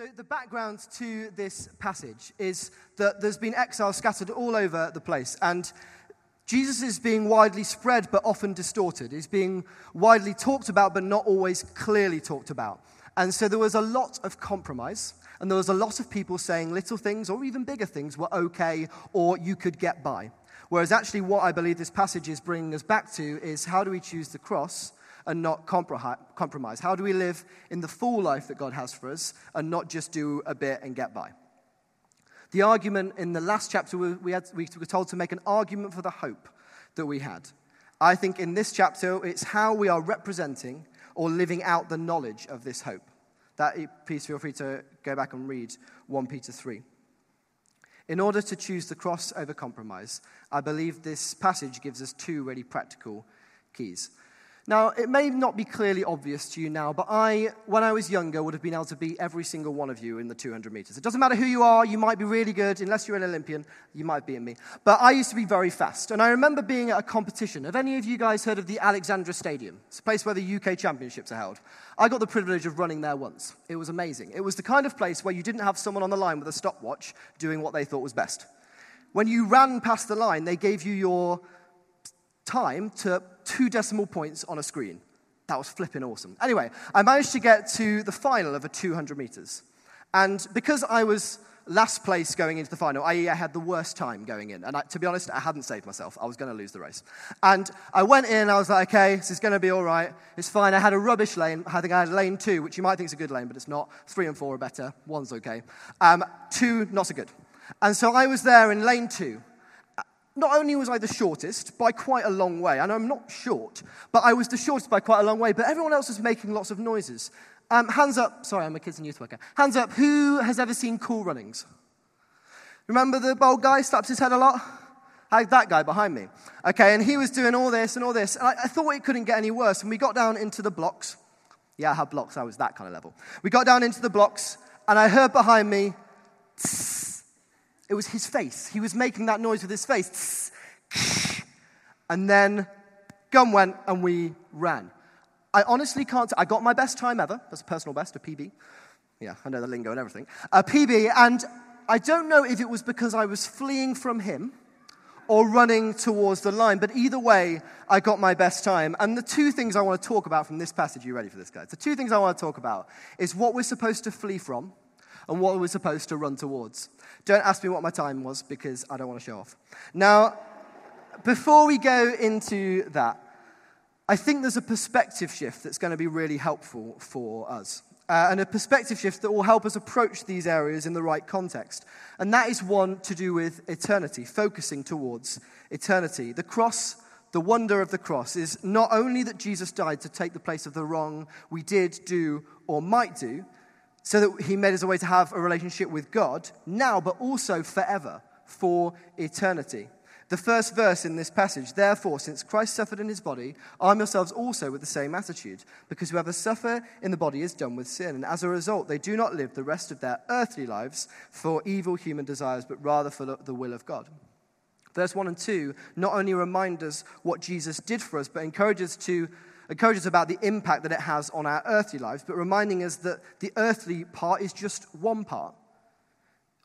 So, the background to this passage is that there's been exiles scattered all over the place, and Jesus is being widely spread but often distorted. He's being widely talked about but not always clearly talked about. And so, there was a lot of compromise, and there was a lot of people saying little things or even bigger things were okay or you could get by. Whereas, actually, what I believe this passage is bringing us back to is how do we choose the cross and not compromise? How do we live in the full life that God has for us and not just do a bit and get by? The argument in the last chapter, we, had, we were told to make an argument for the hope that we had. I think in this chapter, it's how we are representing or living out the knowledge of this hope. That, please feel free to go back and read 1 Peter 3. In order to choose the cross over compromise, I believe this passage gives us two really practical keys. Now, it may not be clearly obvious to you now, but I, when I was younger, would have been able to beat every single one of you in the 200 meters. It doesn't matter who you are, you might be really good. Unless you're an Olympian, you might be in me. But I used to be very fast. And I remember being at a competition. Have any of you guys heard of the Alexander Stadium? It's a place where the UK Championships are held. I got the privilege of running there once. It was amazing. It was the kind of place where you didn't have someone on the line with a stopwatch doing what they thought was best. When you ran past the line, they gave you your time to two decimal points on a screen. That was flipping awesome. Anyway, I managed to get to the final of a 200 meters. And because I was last place going into the final, i.e., I had the worst time going in. And I, to be honest, I hadn't saved myself. I was going to lose the race. And I went in, I was like, okay, this is going to be all right. It's fine. I had a rubbish lane. I think I had lane two, which you might think is a good lane, but it's not. Three and four are better. One's okay. Um, two, not so good. And so I was there in lane two not only was I the shortest by quite a long way, and I'm not short, but I was the shortest by quite a long way, but everyone else was making lots of noises. Um, hands up, sorry, I'm a kids and youth worker. Hands up, who has ever seen Cool Runnings? Remember the bald guy slaps his head a lot? Like that guy behind me. Okay, and he was doing all this and all this, and I, I thought it couldn't get any worse. And we got down into the blocks. Yeah, I had blocks, I was that kind of level. We got down into the blocks, and I heard behind me, tss, it was his face. He was making that noise with his face. And then gun went and we ran. I honestly can't. I got my best time ever. That's a personal best, a PB. Yeah, I know the lingo and everything. A PB, and I don't know if it was because I was fleeing from him or running towards the line, but either way, I got my best time. And the two things I want to talk about from this passage, you ready for this, guys? The two things I want to talk about is what we're supposed to flee from and what we're supposed to run towards. Don't ask me what my time was because I don't want to show off. Now, before we go into that, I think there's a perspective shift that's going to be really helpful for us. Uh, and a perspective shift that will help us approach these areas in the right context. And that is one to do with eternity, focusing towards eternity. The cross, the wonder of the cross, is not only that Jesus died to take the place of the wrong we did, do, or might do, so that he made us a way to have a relationship with God now, but also forever, for eternity. The first verse in this passage, therefore, since Christ suffered in his body, arm yourselves also with the same attitude, because whoever suffer in the body is done with sin, and as a result, they do not live the rest of their earthly lives for evil human desires, but rather for the will of God. Verse 1 and 2 not only remind us what Jesus did for us, but encourage us to encourage us about the impact that it has on our earthly lives, but reminding us that the earthly part is just one part.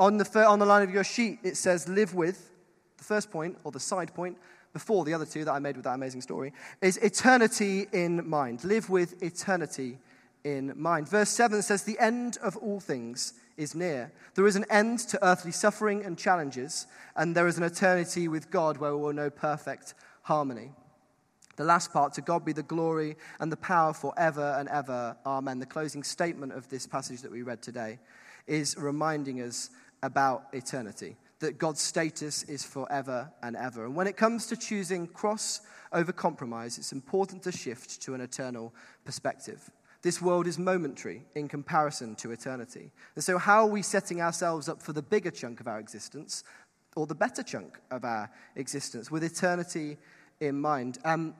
On the, on the line of your sheet, it says, live with, the first point, or the side point, before the other two that I made with that amazing story, is eternity in mind. Live with eternity in mind. Verse 7 says, The end of all things is near. There is an end to earthly suffering and challenges, and there is an eternity with God where we will know perfect harmony. The last part, to God be the glory and the power forever and ever. Amen. The closing statement of this passage that we read today is reminding us about eternity, that God's status is forever and ever. And when it comes to choosing cross over compromise, it's important to shift to an eternal perspective. This world is momentary in comparison to eternity. And so, how are we setting ourselves up for the bigger chunk of our existence, or the better chunk of our existence, with eternity in mind? Um,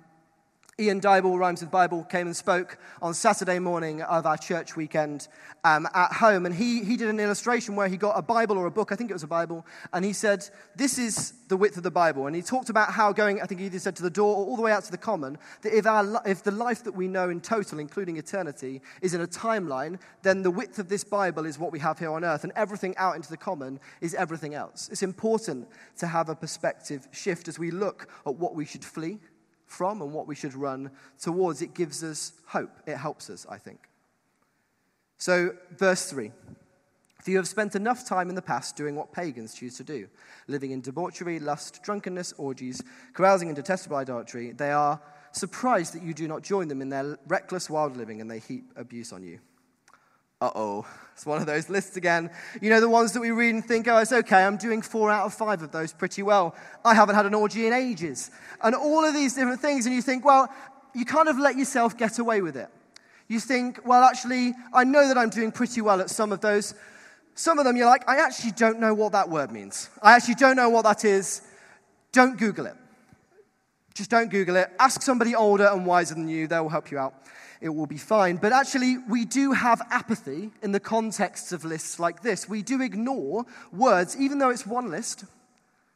Ian Dybel, Rhymes with Bible, came and spoke on Saturday morning of our church weekend um, at home. And he, he did an illustration where he got a Bible or a book, I think it was a Bible, and he said, This is the width of the Bible. And he talked about how going, I think he either said to the door or all the way out to the common, that if, our, if the life that we know in total, including eternity, is in a timeline, then the width of this Bible is what we have here on earth, and everything out into the common is everything else. It's important to have a perspective shift as we look at what we should flee from and what we should run towards. It gives us hope. It helps us, I think. So, verse 3 For you have spent enough time in the past doing what pagans choose to do, living in debauchery, lust, drunkenness, orgies, carousing and detestable idolatry. They are surprised that you do not join them in their reckless, wild living, and they heap abuse on you uh oh, it's one of those lists again. You know, the ones that we read and think, oh, it's okay, I'm doing four out of five of those pretty well. I haven't had an orgy in ages. And all of these different things, and you think, well, you kind of let yourself get away with it. You think, well, actually, I know that I'm doing pretty well at some of those. Some of them you're like, I actually don't know what that word means. I actually don't know what that is. Don't Google it. Just don't Google it. Ask somebody older and wiser than you, they will help you out it will be fine. But actually, we do have apathy in the context of lists like this. We do ignore words, even though it's one list.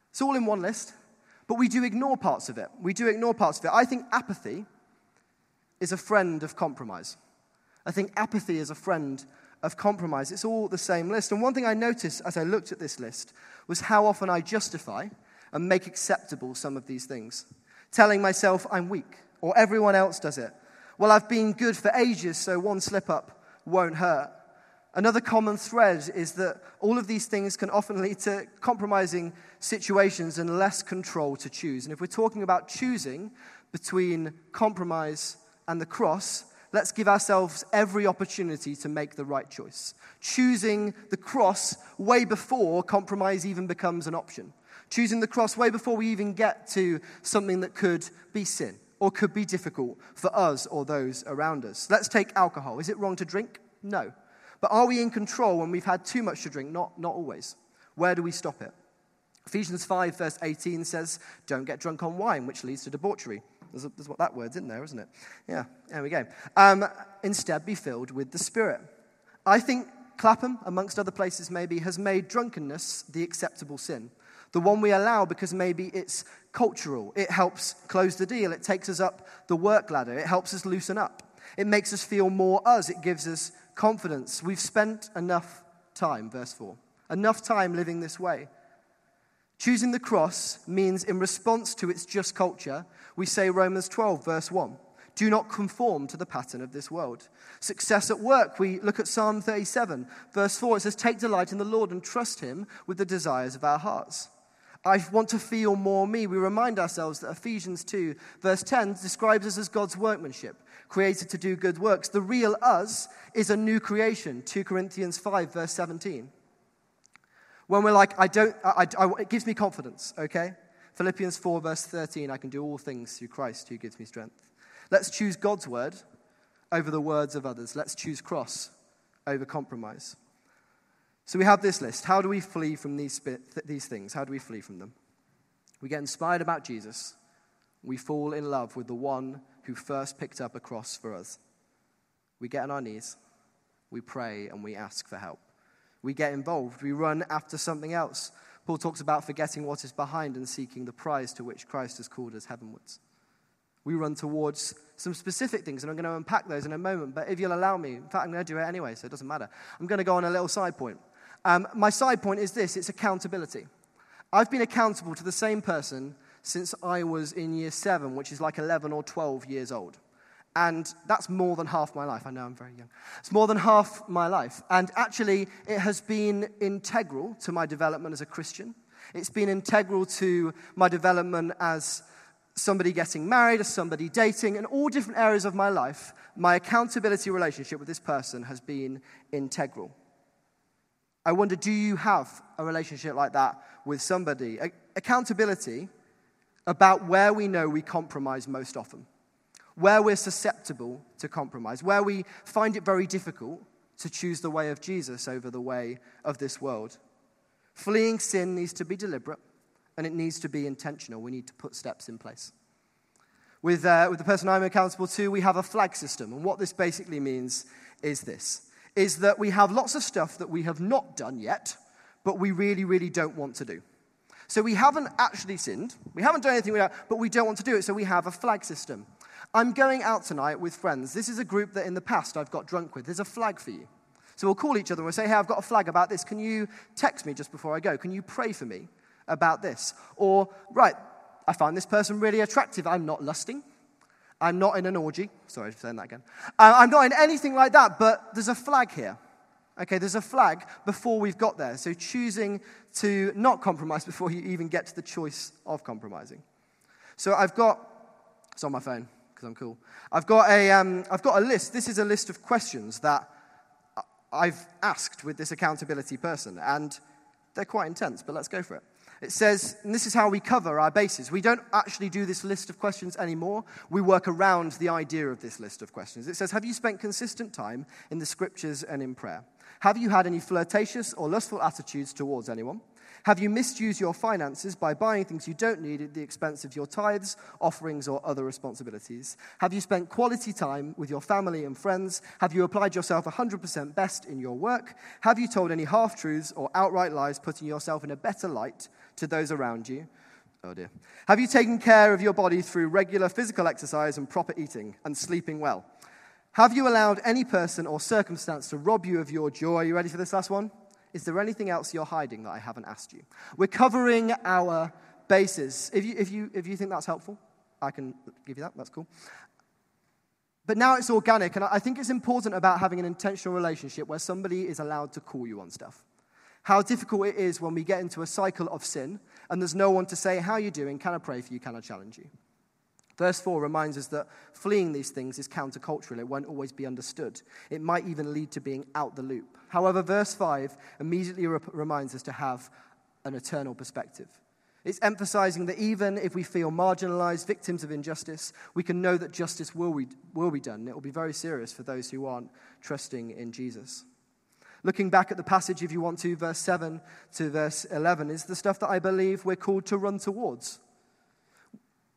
It's all in one list, but we do ignore parts of it. We do ignore parts of it. I think apathy is a friend of compromise. I think apathy is a friend of compromise. It's all the same list. And one thing I noticed as I looked at this list was how often I justify and make acceptable some of these things, telling myself I'm weak or everyone else does it well, I've been good for ages, so one slip up won't hurt. Another common thread is that all of these things can often lead to compromising situations and less control to choose. And if we're talking about choosing between compromise and the cross, let's give ourselves every opportunity to make the right choice. Choosing the cross way before compromise even becomes an option. Choosing the cross way before we even get to something that could be sin or could be difficult for us or those around us. Let's take alcohol. Is it wrong to drink? No. But are we in control when we've had too much to drink? Not, not always. Where do we stop it? Ephesians 5, verse 18 says, Don't get drunk on wine, which leads to debauchery. There's, a, there's what that word's in there, isn't it? Yeah, there we go. Um, instead, be filled with the Spirit. I think Clapham, amongst other places maybe, has made drunkenness the acceptable sin. The one we allow because maybe it's cultural. It helps close the deal. It takes us up the work ladder. It helps us loosen up. It makes us feel more us. It gives us confidence. We've spent enough time, verse 4, enough time living this way. Choosing the cross means, in response to its just culture, we say Romans 12, verse 1. Do not conform to the pattern of this world. Success at work, we look at Psalm 37, verse 4. It says, Take delight in the Lord and trust him with the desires of our hearts. I want to feel more me. We remind ourselves that Ephesians 2, verse 10, describes us as God's workmanship, created to do good works. The real us is a new creation, 2 Corinthians 5, verse 17. When we're like, I don't, I, I, it gives me confidence, okay? Philippians 4, verse 13, I can do all things through Christ who gives me strength. Let's choose God's word over the words of others. Let's choose cross over compromise. So we have this list. How do we flee from these, these things? How do we flee from them? We get inspired about Jesus. We fall in love with the one who first picked up a cross for us. We get on our knees. We pray and we ask for help. We get involved. We run after something else. Paul talks about forgetting what is behind and seeking the prize to which Christ has called us heavenwards. We run towards some specific things, and I'm going to unpack those in a moment. But if you'll allow me, in fact, I'm going to do it anyway, so it doesn't matter. I'm going to go on a little side point. Um, my side point is this it's accountability. I've been accountable to the same person since I was in year seven, which is like 11 or 12 years old. And that's more than half my life. I know I'm very young. It's more than half my life. And actually, it has been integral to my development as a Christian. It's been integral to my development as somebody getting married, as somebody dating, and all different areas of my life. My accountability relationship with this person has been integral. I wonder do you have a relationship like that with somebody? A- accountability about where we know we compromise most often, where we're susceptible to compromise, where we find it very difficult to choose the way of Jesus over the way of this world. Fleeing sin needs to be deliberate and it needs to be intentional. We need to put steps in place. With, uh, with the person I'm accountable to, we have a flag system. And what this basically means is this is that we have lots of stuff that we have not done yet, but we really, really don't want to do. So we haven't actually sinned, we haven't done anything, but we don't want to do it, so we have a flag system. I'm going out tonight with friends. This is a group that in the past I've got drunk with. There's a flag for you. So we'll call each other and we'll say, Hey, I've got a flag about this. Can you text me just before I go? Can you pray for me about this? Or, right, I find this person really attractive. I'm not lusting. I'm not in an orgy. Sorry for saying that again. Uh, I'm not in anything like that, but there's a flag here. Okay, there's a flag before we've got there. So choosing to not compromise before you even get to the choice of compromising. So I've got, it's on my phone because I'm cool. I've got, a, um, I've got a list. This is a list of questions that I've asked with this accountability person, and they're quite intense, but let's go for it. It says, and this is how we cover our bases. We don't actually do this list of questions anymore. We work around the idea of this list of questions. It says, Have you spent consistent time in the scriptures and in prayer? Have you had any flirtatious or lustful attitudes towards anyone? Have you misused your finances by buying things you don't need at the expense of your tithes, offerings, or other responsibilities? Have you spent quality time with your family and friends? Have you applied yourself 100% best in your work? Have you told any half truths or outright lies, putting yourself in a better light to those around you? Oh dear. Have you taken care of your body through regular physical exercise and proper eating and sleeping well? Have you allowed any person or circumstance to rob you of your joy? Are you ready for this last one? Is there anything else you're hiding that I haven't asked you? We're covering our bases. If you, if you, if you think that's helpful, I can give you that. That's cool. But now it's organic, and I think it's important about having an intentional relationship where somebody is allowed to call you on stuff. How difficult it is when we get into a cycle of sin and there's no one to say, How are you doing? Can I pray for you? Can I challenge you? Verse 4 reminds us that fleeing these things is countercultural. It won't always be understood. It might even lead to being out the loop. However, verse 5 immediately re- reminds us to have an eternal perspective. It's emphasizing that even if we feel marginalized, victims of injustice, we can know that justice will be, will be done. It will be very serious for those who aren't trusting in Jesus. Looking back at the passage, if you want to, verse 7 to verse 11, is the stuff that I believe we're called to run towards.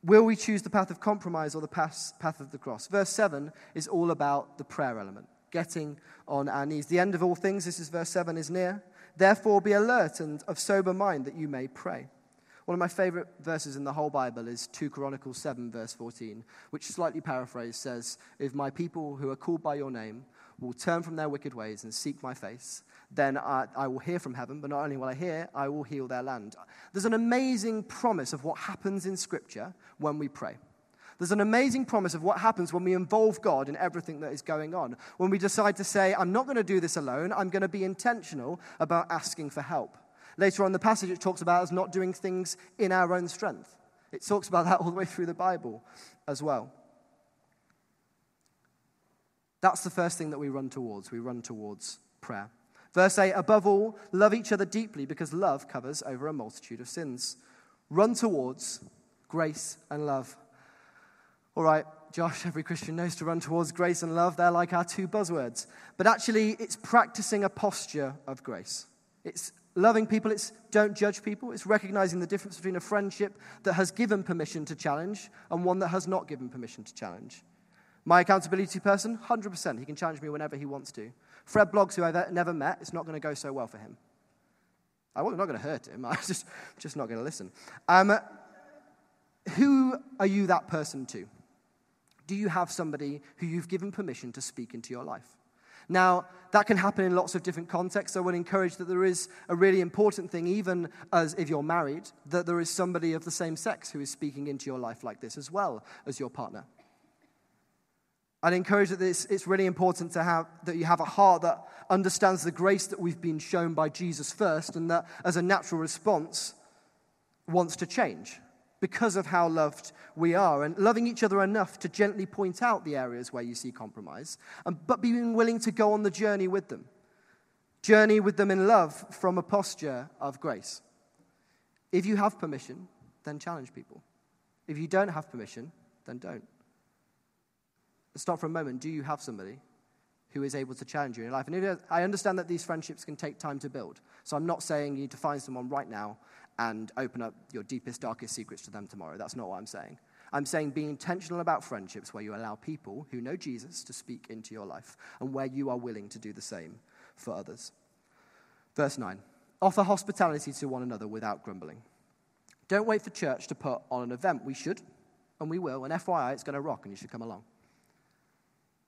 Will we choose the path of compromise or the path of the cross? Verse 7 is all about the prayer element, getting on our knees. The end of all things, this is verse 7, is near. Therefore, be alert and of sober mind that you may pray. One of my favorite verses in the whole Bible is 2 Chronicles 7, verse 14, which, slightly paraphrased, says, If my people who are called by your name will turn from their wicked ways and seek my face, then I, I, will hear from heaven, but not only will I hear, I will heal their land. There's an amazing promise of what happens in Scripture when we pray. There's an amazing promise of what happens when we involve God in everything that is going on. When we decide to say, I'm not going to do this alone, I'm going to be intentional about asking for help. Later on the passage, it talks about us not doing things in our own strength. It talks about that all the way through the Bible as well. That's the first thing that we run towards. We run towards prayer. Verse 8 Above all, love each other deeply because love covers over a multitude of sins. Run towards grace and love. All right, Josh, every Christian knows to run towards grace and love. They're like our two buzzwords. But actually, it's practicing a posture of grace. It's loving people, it's don't judge people, it's recognizing the difference between a friendship that has given permission to challenge and one that has not given permission to challenge. My accountability person, 100%. He can challenge me whenever he wants to. Fred Bloggs, who I've never met, it's not going to go so well for him. I'm not going to hurt him. I'm just, just not going to listen. Um, who are you that person to? Do you have somebody who you've given permission to speak into your life? Now, that can happen in lots of different contexts. I would encourage that there is a really important thing, even as if you're married, that there is somebody of the same sex who is speaking into your life like this, as well as your partner. I'd encourage that it's, it's really important to have, that you have a heart that understands the grace that we've been shown by Jesus first, and that as a natural response wants to change because of how loved we are, and loving each other enough to gently point out the areas where you see compromise, and, but being willing to go on the journey with them. Journey with them in love from a posture of grace. If you have permission, then challenge people. If you don't have permission, then don't stop for a moment. Do you have somebody who is able to challenge you in your life? And I understand that these friendships can take time to build. So I'm not saying you need to find someone right now and open up your deepest, darkest secrets to them tomorrow. That's not what I'm saying. I'm saying be intentional about friendships where you allow people who know Jesus to speak into your life and where you are willing to do the same for others. Verse 9 Offer hospitality to one another without grumbling. Don't wait for church to put on an event. We should, and we will. And FYI, it's going to rock, and you should come along.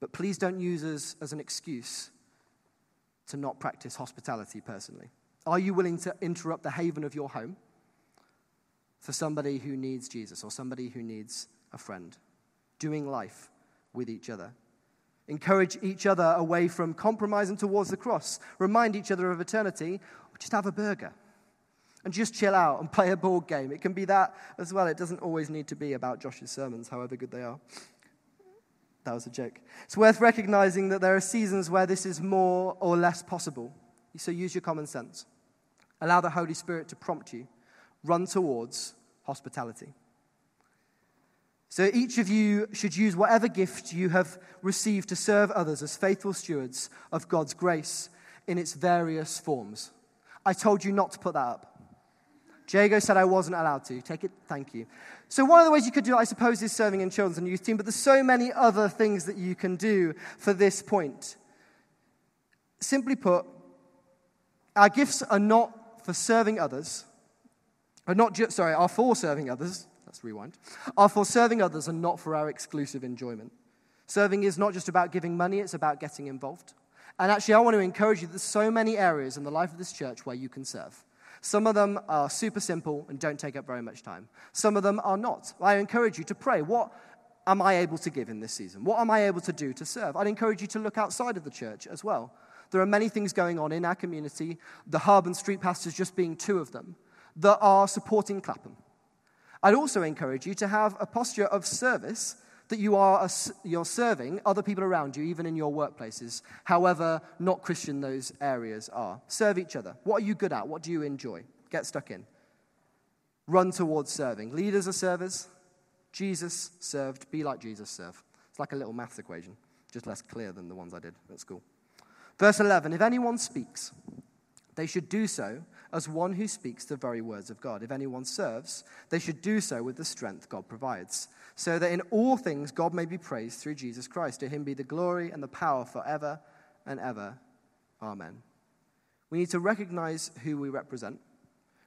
But please don't use us as an excuse to not practice hospitality personally. Are you willing to interrupt the haven of your home for somebody who needs Jesus or somebody who needs a friend? Doing life with each other. Encourage each other away from compromise and towards the cross. Remind each other of eternity. Just have a burger and just chill out and play a board game. It can be that as well. It doesn't always need to be about Josh's sermons, however good they are. That was a joke. It's worth recognizing that there are seasons where this is more or less possible. So use your common sense. Allow the Holy Spirit to prompt you. Run towards hospitality. So each of you should use whatever gift you have received to serve others as faithful stewards of God's grace in its various forms. I told you not to put that up. Jago said I wasn't allowed to. Take it, thank you. So, one of the ways you could do it, I suppose, is serving in children's and youth team, but there's so many other things that you can do for this point. Simply put, our gifts are not for serving others, are not just, sorry, are for serving others. Let's rewind. Are for serving others and not for our exclusive enjoyment. Serving is not just about giving money, it's about getting involved. And actually, I want to encourage you that there's so many areas in the life of this church where you can serve. Some of them are super simple and don't take up very much time. Some of them are not. I encourage you to pray. What am I able to give in this season? What am I able to do to serve? I'd encourage you to look outside of the church as well. There are many things going on in our community, the hub and street pastors just being two of them, that are supporting Clapham. I'd also encourage you to have a posture of service that you are you're serving other people around you, even in your workplaces, however not Christian those areas are. Serve each other. What are you good at? What do you enjoy? Get stuck in. Run towards serving. Leaders are servers. Jesus served. Be like Jesus served. It's like a little maths equation, just less clear than the ones I did at school. Verse 11 If anyone speaks, they should do so as one who speaks the very words of God. If anyone serves, they should do so with the strength God provides, so that in all things God may be praised through Jesus Christ. To him be the glory and the power forever and ever. Amen. We need to recognize who we represent,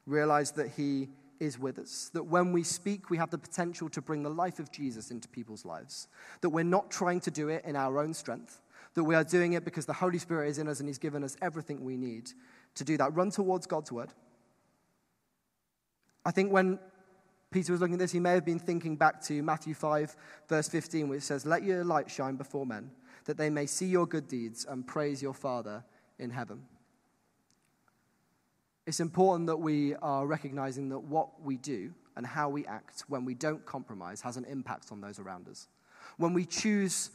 realize that he is with us, that when we speak, we have the potential to bring the life of Jesus into people's lives, that we're not trying to do it in our own strength, that we are doing it because the Holy Spirit is in us and he's given us everything we need to do that. Run towards God's word. I think when Peter was looking at this, he may have been thinking back to Matthew 5, verse 15, which says, Let your light shine before men, that they may see your good deeds and praise your Father in heaven. It's important that we are recognizing that what we do and how we act when we don't compromise has an impact on those around us. When we choose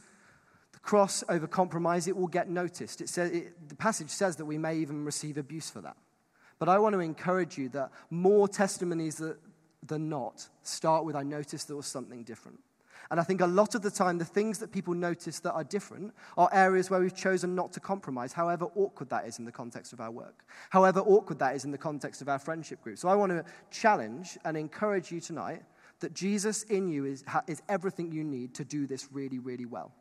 cross over compromise, it will get noticed. It says, it, the passage says that we may even receive abuse for that. But I want to encourage you that more testimonies that, than not start with, I noticed there was something different. And I think a lot of the time, the things that people notice that are different are areas where we've chosen not to compromise, however awkward that is in the context of our work, however awkward that is in the context of our friendship group. So I want to challenge and encourage you tonight that Jesus in you is, is everything you need to do this really, really well.